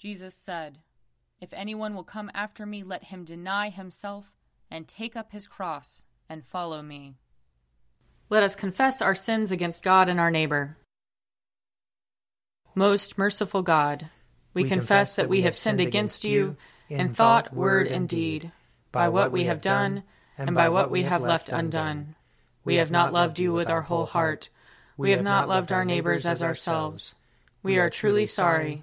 Jesus said, If anyone will come after me, let him deny himself and take up his cross and follow me. Let us confess our sins against God and our neighbor. Most merciful God, we, we confess that we have sinned against you in thought, word, and deed, by what we have done and by what we have left undone. We have not loved you with our whole heart. We have not loved our neighbors as ourselves. We are truly sorry,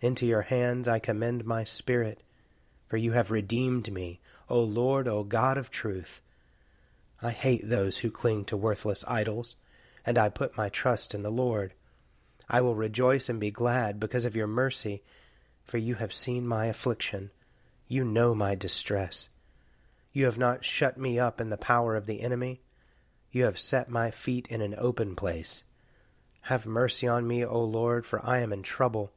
Into your hands I commend my spirit, for you have redeemed me, O Lord, O God of truth. I hate those who cling to worthless idols, and I put my trust in the Lord. I will rejoice and be glad because of your mercy, for you have seen my affliction. You know my distress. You have not shut me up in the power of the enemy. You have set my feet in an open place. Have mercy on me, O Lord, for I am in trouble.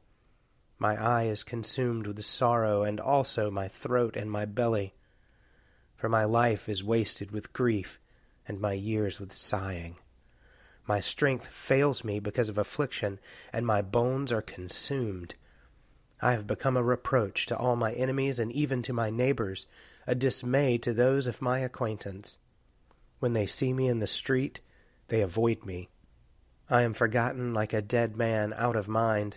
My eye is consumed with sorrow, and also my throat and my belly. For my life is wasted with grief, and my years with sighing. My strength fails me because of affliction, and my bones are consumed. I have become a reproach to all my enemies, and even to my neighbors, a dismay to those of my acquaintance. When they see me in the street, they avoid me. I am forgotten like a dead man out of mind.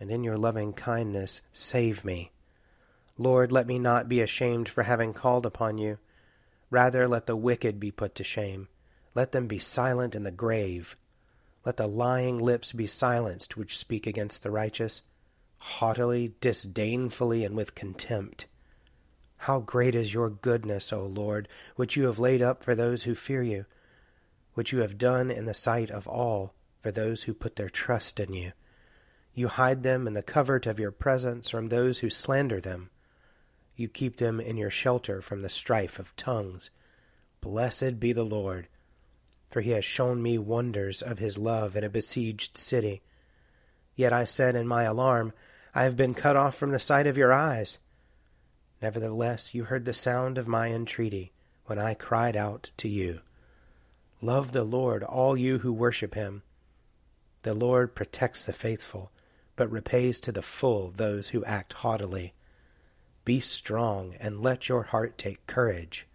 and in your loving kindness save me. Lord, let me not be ashamed for having called upon you. Rather, let the wicked be put to shame. Let them be silent in the grave. Let the lying lips be silenced which speak against the righteous, haughtily, disdainfully, and with contempt. How great is your goodness, O Lord, which you have laid up for those who fear you, which you have done in the sight of all for those who put their trust in you. You hide them in the covert of your presence from those who slander them. You keep them in your shelter from the strife of tongues. Blessed be the Lord, for he has shown me wonders of his love in a besieged city. Yet I said in my alarm, I have been cut off from the sight of your eyes. Nevertheless, you heard the sound of my entreaty when I cried out to you. Love the Lord, all you who worship him. The Lord protects the faithful, but repays to the full those who act haughtily. Be strong and let your heart take courage,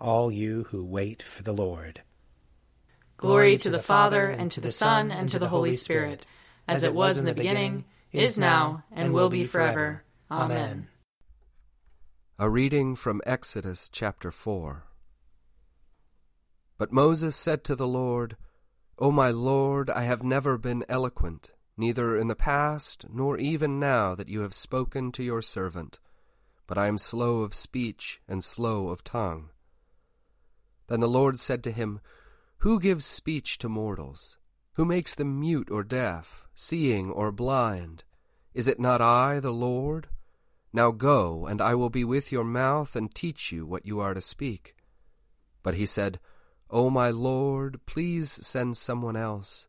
all you who wait for the Lord. Glory to the Father, and to the Son, and to the Holy Spirit, as it was in the beginning, is now, and will be forever. Amen. A reading from Exodus chapter 4. But Moses said to the Lord, O my Lord, I have never been eloquent, neither in the past nor even now that you have spoken to your servant, but I am slow of speech and slow of tongue. Then the Lord said to him, Who gives speech to mortals? Who makes them mute or deaf, seeing or blind? Is it not I, the Lord? Now go, and I will be with your mouth and teach you what you are to speak. But he said, O my Lord, please send someone else.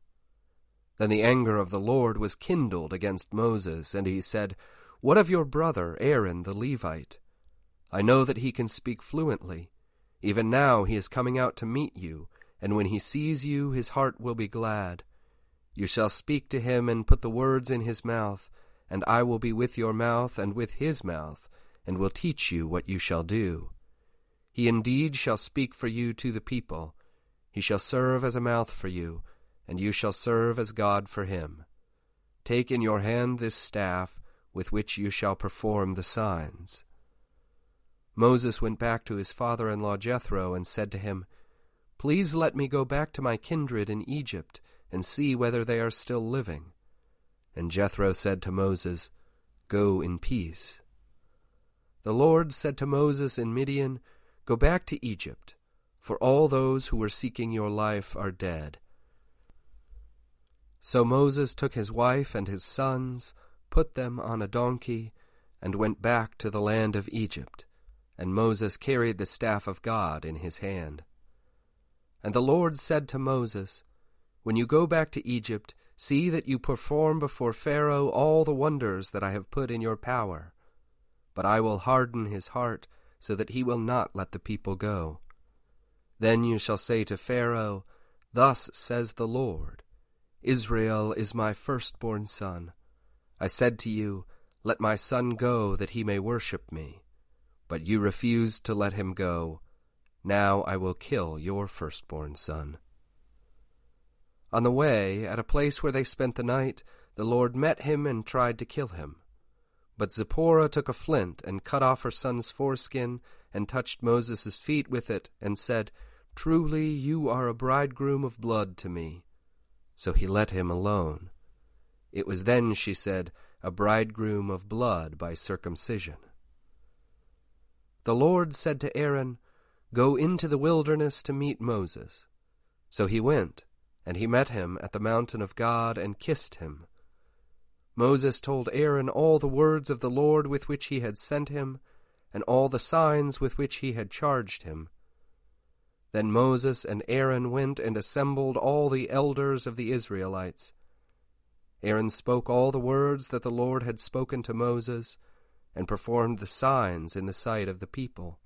Then the anger of the Lord was kindled against Moses, and he said, What of your brother Aaron the Levite? I know that he can speak fluently. Even now he is coming out to meet you, and when he sees you, his heart will be glad. You shall speak to him and put the words in his mouth, and I will be with your mouth and with his mouth, and will teach you what you shall do. He indeed shall speak for you to the people. He shall serve as a mouth for you, and you shall serve as God for him. Take in your hand this staff, with which you shall perform the signs. Moses went back to his father in law Jethro and said to him, Please let me go back to my kindred in Egypt and see whether they are still living. And Jethro said to Moses, Go in peace. The Lord said to Moses in Midian, Go back to Egypt, for all those who were seeking your life are dead. So Moses took his wife and his sons, put them on a donkey, and went back to the land of Egypt and Moses carried the staff of God in his hand. And the Lord said to Moses, When you go back to Egypt, see that you perform before Pharaoh all the wonders that I have put in your power. But I will harden his heart, so that he will not let the people go. Then you shall say to Pharaoh, Thus says the Lord, Israel is my firstborn son. I said to you, Let my son go, that he may worship me. But you refused to let him go. Now I will kill your firstborn son. On the way, at a place where they spent the night, the Lord met him and tried to kill him. But Zipporah took a flint and cut off her son's foreskin and touched Moses' feet with it and said, Truly you are a bridegroom of blood to me. So he let him alone. It was then, she said, a bridegroom of blood by circumcision. The Lord said to Aaron, Go into the wilderness to meet Moses. So he went, and he met him at the mountain of God and kissed him. Moses told Aaron all the words of the Lord with which he had sent him, and all the signs with which he had charged him. Then Moses and Aaron went and assembled all the elders of the Israelites. Aaron spoke all the words that the Lord had spoken to Moses, and performed the signs in the sight of the people.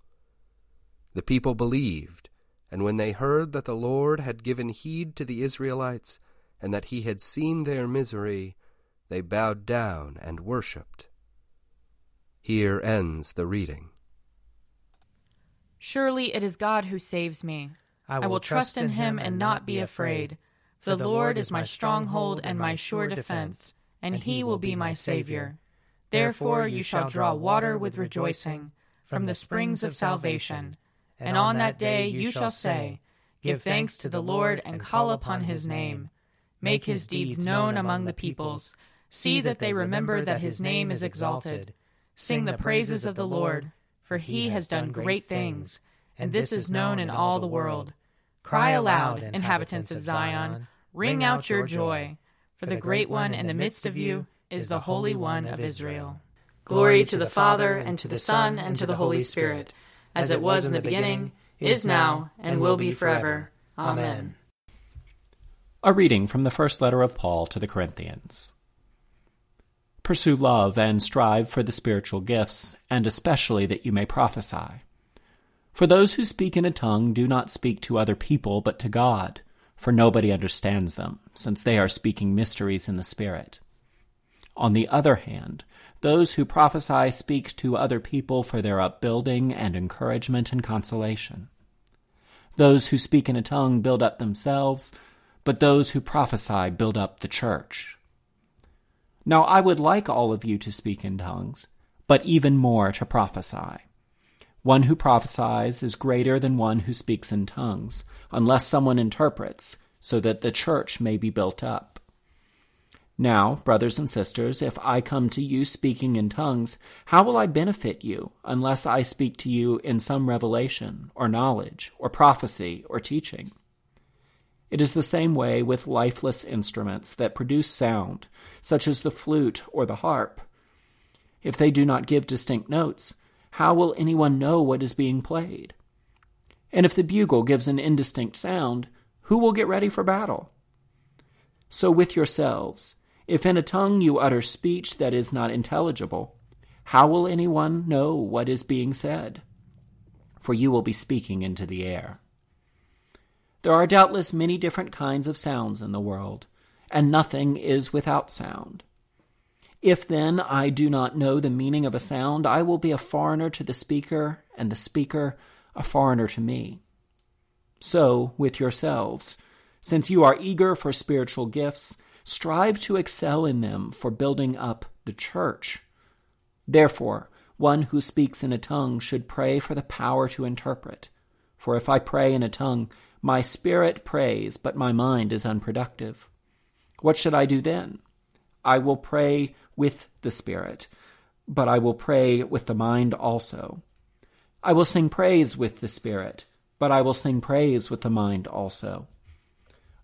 The people believed, and when they heard that the Lord had given heed to the Israelites, and that he had seen their misery, they bowed down and worshipped. Here ends the reading. Surely it is God who saves me. I will, I will trust in him and not be afraid. For the Lord is my stronghold and my sure defense, and he will be my Savior. Therefore you shall draw water with rejoicing from the springs of salvation. And on that day you shall say, Give thanks to the Lord and call upon his name. Make his deeds known among the peoples. See that they remember that his name is exalted. Sing the praises of the Lord, for he has done great things, and this is known in all the world. Cry aloud, inhabitants of Zion, ring out your joy, for the great one in the midst of you is the Holy One of Israel. Glory to the Father, and to the Son, and to the Holy Spirit, as it was in the beginning, is now, and will be forever. Amen. A reading from the first letter of Paul to the Corinthians. Pursue love and strive for the spiritual gifts, and especially that you may prophesy. For those who speak in a tongue do not speak to other people, but to God, for nobody understands them, since they are speaking mysteries in the Spirit. On the other hand, those who prophesy speak to other people for their upbuilding and encouragement and consolation. Those who speak in a tongue build up themselves, but those who prophesy build up the church. Now I would like all of you to speak in tongues, but even more to prophesy. One who prophesies is greater than one who speaks in tongues, unless someone interprets, so that the church may be built up. Now, brothers and sisters, if I come to you speaking in tongues, how will I benefit you unless I speak to you in some revelation, or knowledge, or prophecy, or teaching? It is the same way with lifeless instruments that produce sound, such as the flute or the harp. If they do not give distinct notes, how will anyone know what is being played? And if the bugle gives an indistinct sound, who will get ready for battle? So with yourselves, if in a tongue you utter speech that is not intelligible, how will anyone know what is being said? For you will be speaking into the air. There are doubtless many different kinds of sounds in the world, and nothing is without sound. If then I do not know the meaning of a sound, I will be a foreigner to the speaker, and the speaker a foreigner to me. So with yourselves, since you are eager for spiritual gifts, strive to excel in them for building up the church. Therefore, one who speaks in a tongue should pray for the power to interpret. For if I pray in a tongue, my spirit prays, but my mind is unproductive. What should I do then? I will pray with the spirit, but I will pray with the mind also. I will sing praise with the spirit, but I will sing praise with the mind also.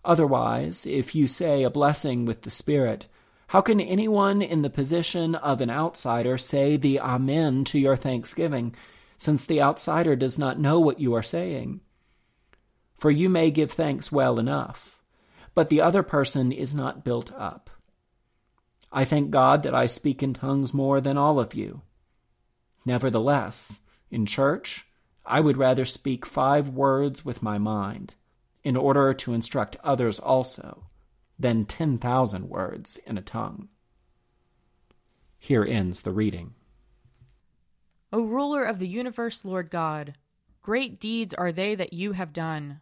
Otherwise, if you say a blessing with the Spirit, how can anyone in the position of an outsider say the Amen to your thanksgiving, since the outsider does not know what you are saying? For you may give thanks well enough, but the other person is not built up. I thank God that I speak in tongues more than all of you. Nevertheless, in church, I would rather speak five words with my mind in order to instruct others also, than 10,000 words in a tongue. Here ends the reading. O ruler of the universe, Lord God, great deeds are they that you have done,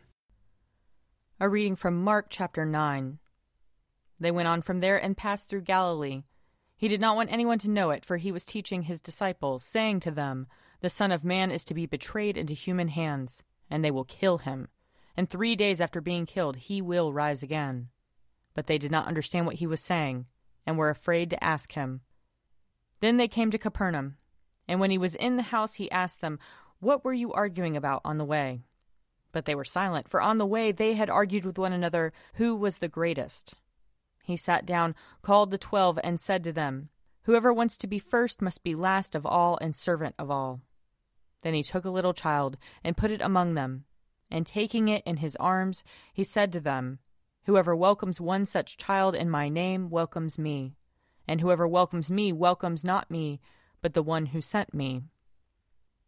A reading from Mark chapter 9. They went on from there and passed through Galilee. He did not want anyone to know it, for he was teaching his disciples, saying to them, The Son of Man is to be betrayed into human hands, and they will kill him and three days after being killed he will rise again. But they did not understand what he was saying, and were afraid to ask him. Then they came to Capernaum, and when he was in the house he asked them, What were you arguing about on the way? But they were silent, for on the way they had argued with one another who was the greatest. He sat down, called the twelve, and said to them, Whoever wants to be first must be last of all and servant of all. Then he took a little child and put it among them and taking it in his arms, he said to them, Whoever welcomes one such child in my name welcomes me, and whoever welcomes me welcomes not me, but the one who sent me.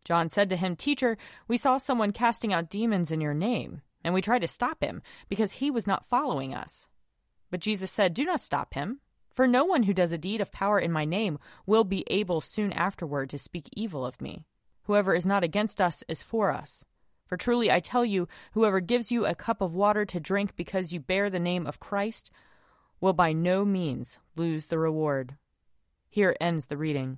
John said to him, Teacher, we saw someone casting out demons in your name, and we tried to stop him, because he was not following us. But Jesus said, Do not stop him, for no one who does a deed of power in my name will be able soon afterward to speak evil of me. Whoever is not against us is for us. For truly I tell you, whoever gives you a cup of water to drink because you bear the name of Christ will by no means lose the reward. Here ends the reading.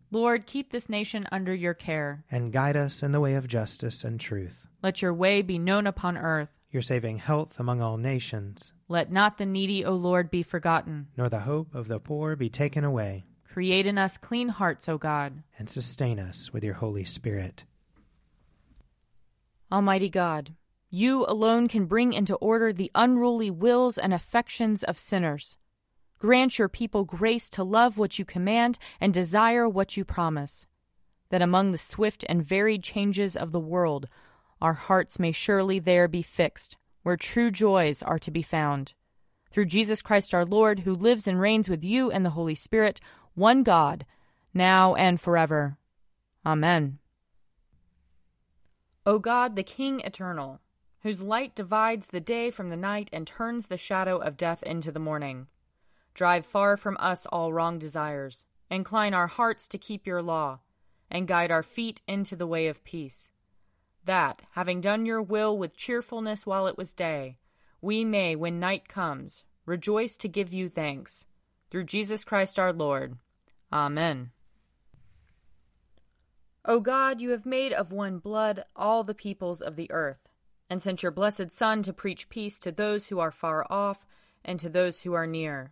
Lord, keep this nation under your care. And guide us in the way of justice and truth. Let your way be known upon earth. Your saving health among all nations. Let not the needy, O Lord, be forgotten. Nor the hope of the poor be taken away. Create in us clean hearts, O God. And sustain us with your Holy Spirit. Almighty God, you alone can bring into order the unruly wills and affections of sinners. Grant your people grace to love what you command and desire what you promise, that among the swift and varied changes of the world, our hearts may surely there be fixed, where true joys are to be found. Through Jesus Christ our Lord, who lives and reigns with you and the Holy Spirit, one God, now and forever. Amen. O God, the King eternal, whose light divides the day from the night and turns the shadow of death into the morning, drive far from us all wrong desires, incline our hearts to keep your law, and guide our feet into the way of peace, that, having done your will with cheerfulness while it was day, we may, when night comes, rejoice to give you thanks. Through Jesus Christ our Lord. Amen. O God, you have made of one blood all the peoples of the earth, and sent your blessed Son to preach peace to those who are far off and to those who are near.